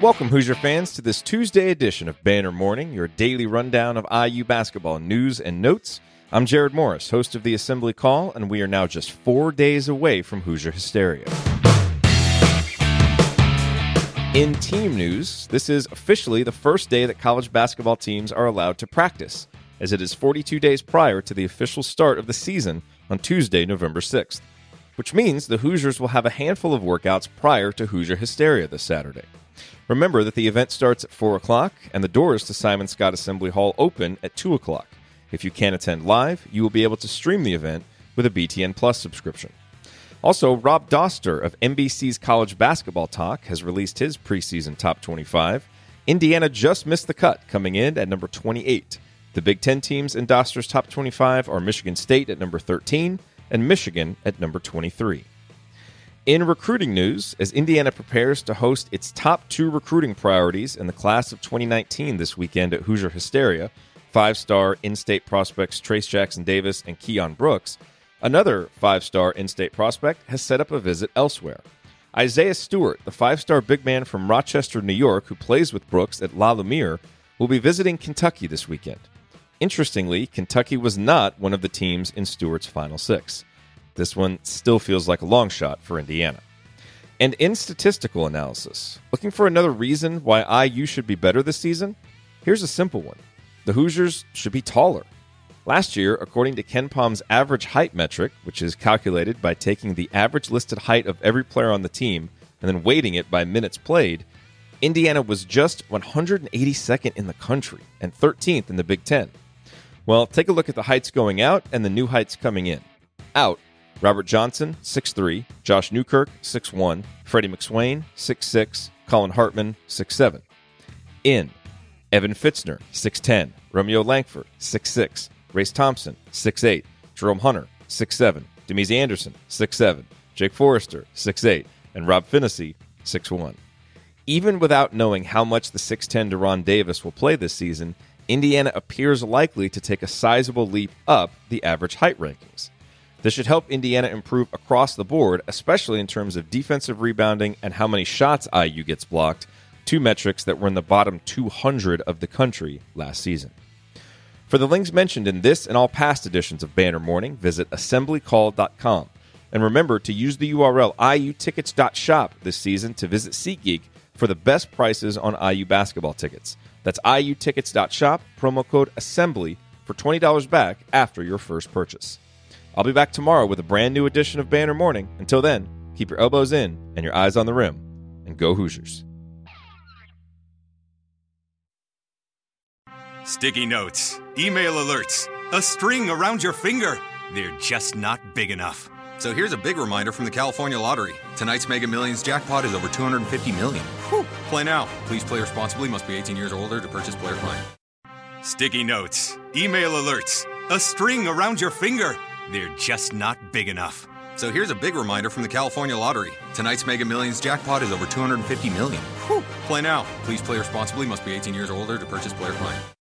Welcome, Hoosier fans, to this Tuesday edition of Banner Morning, your daily rundown of IU basketball news and notes. I'm Jared Morris, host of the Assembly Call, and we are now just four days away from Hoosier Hysteria. In team news, this is officially the first day that college basketball teams are allowed to practice, as it is 42 days prior to the official start of the season on Tuesday, November 6th, which means the Hoosiers will have a handful of workouts prior to Hoosier Hysteria this Saturday. Remember that the event starts at 4 o'clock and the doors to Simon Skjodt Assembly Hall open at 2 o'clock. If you can't attend live, you will be able to stream the event with a BTN Plus subscription. Also, Rob Dauster of NBC's College Basketball Talk has released his preseason top 25. Indiana just missed the cut, coming in at number 28. The Big Ten teams in Dauster's top 25 are Michigan State at number 13 and Michigan at number 23. In recruiting news, as Indiana prepares to host its top two recruiting priorities in the class of 2019 this weekend at Hoosier Hysteria, five star in state prospects Trayce Jackson Davis and Keion Brooks, another five star in state prospect has set up a visit elsewhere. Isaiah Stewart, the five star big man from Rochester, New York, who plays with Brooks at La Lumiere, will be visiting Kentucky this weekend. Interestingly, Kentucky was not one of the teams in Stewart's final six. This one still feels like a long shot for Indiana. And in statistical analysis, looking for another reason why IU should be better this season? Here's a simple one the Hoosiers should be taller. Last year, according to KenPom's average height metric, which is calculated by taking the average listed height of every player on the team and then weighting it by minutes played, Indiana was just 182nd in the country and 13th in the Big Ten. Well, take a look at the heights going out and the new heights coming in. Out, Robert Johnson, 6'3, Josh Newkirk, 6'1, Freddie McSwain, 6'6, Collin Hartman, 6'7. In, Evan Fitzner, 6'10, Romeo Langford, 6'6, Race Thompson, 6'8, Jerome Hunter, 6'7, Damezi Anderson, 6'7, Jake Forrester, 6'8, and Rob Phinisee, 6'1. Even without knowing how much the 6'10 De'Ron Davis will play this season, Indiana appears likely to take a sizable leap up the average height rankings. This should help Indiana improve across the board, especially in terms of defensive rebounding and how many shots IU gets blocked, two metrics that were in the bottom 200 of the country last season. For the links mentioned in this and all past editions of Banner Morning, visit assemblycall.com. And remember to use the URL iutickets.shop this season to visit SeatGeek for the best prices on IU basketball tickets. That's iutickets.shop, promo code ASSEMBLY for $20 back after your first purchase. I'll be back tomorrow with a brand new edition of Banner Morning. Until then, keep your elbows in and your eyes on the rim, and go Hoosiers. Sticky notes, email alerts, a string around your finger. They're just not big enough. So here's a big reminder from the California Lottery. Tonight's Mega Millions jackpot is over 250 million. Whew. Play now. Please play responsibly. Must be 18 years or older to purchase player client. Sticky notes, email alerts, a string around your finger. They're just not big enough. So here's a big reminder from the California Lottery. Tonight's Mega Millions jackpot is over 250 million. Whew. Play now. Please play responsibly. Must be 18 years or older to purchase player client.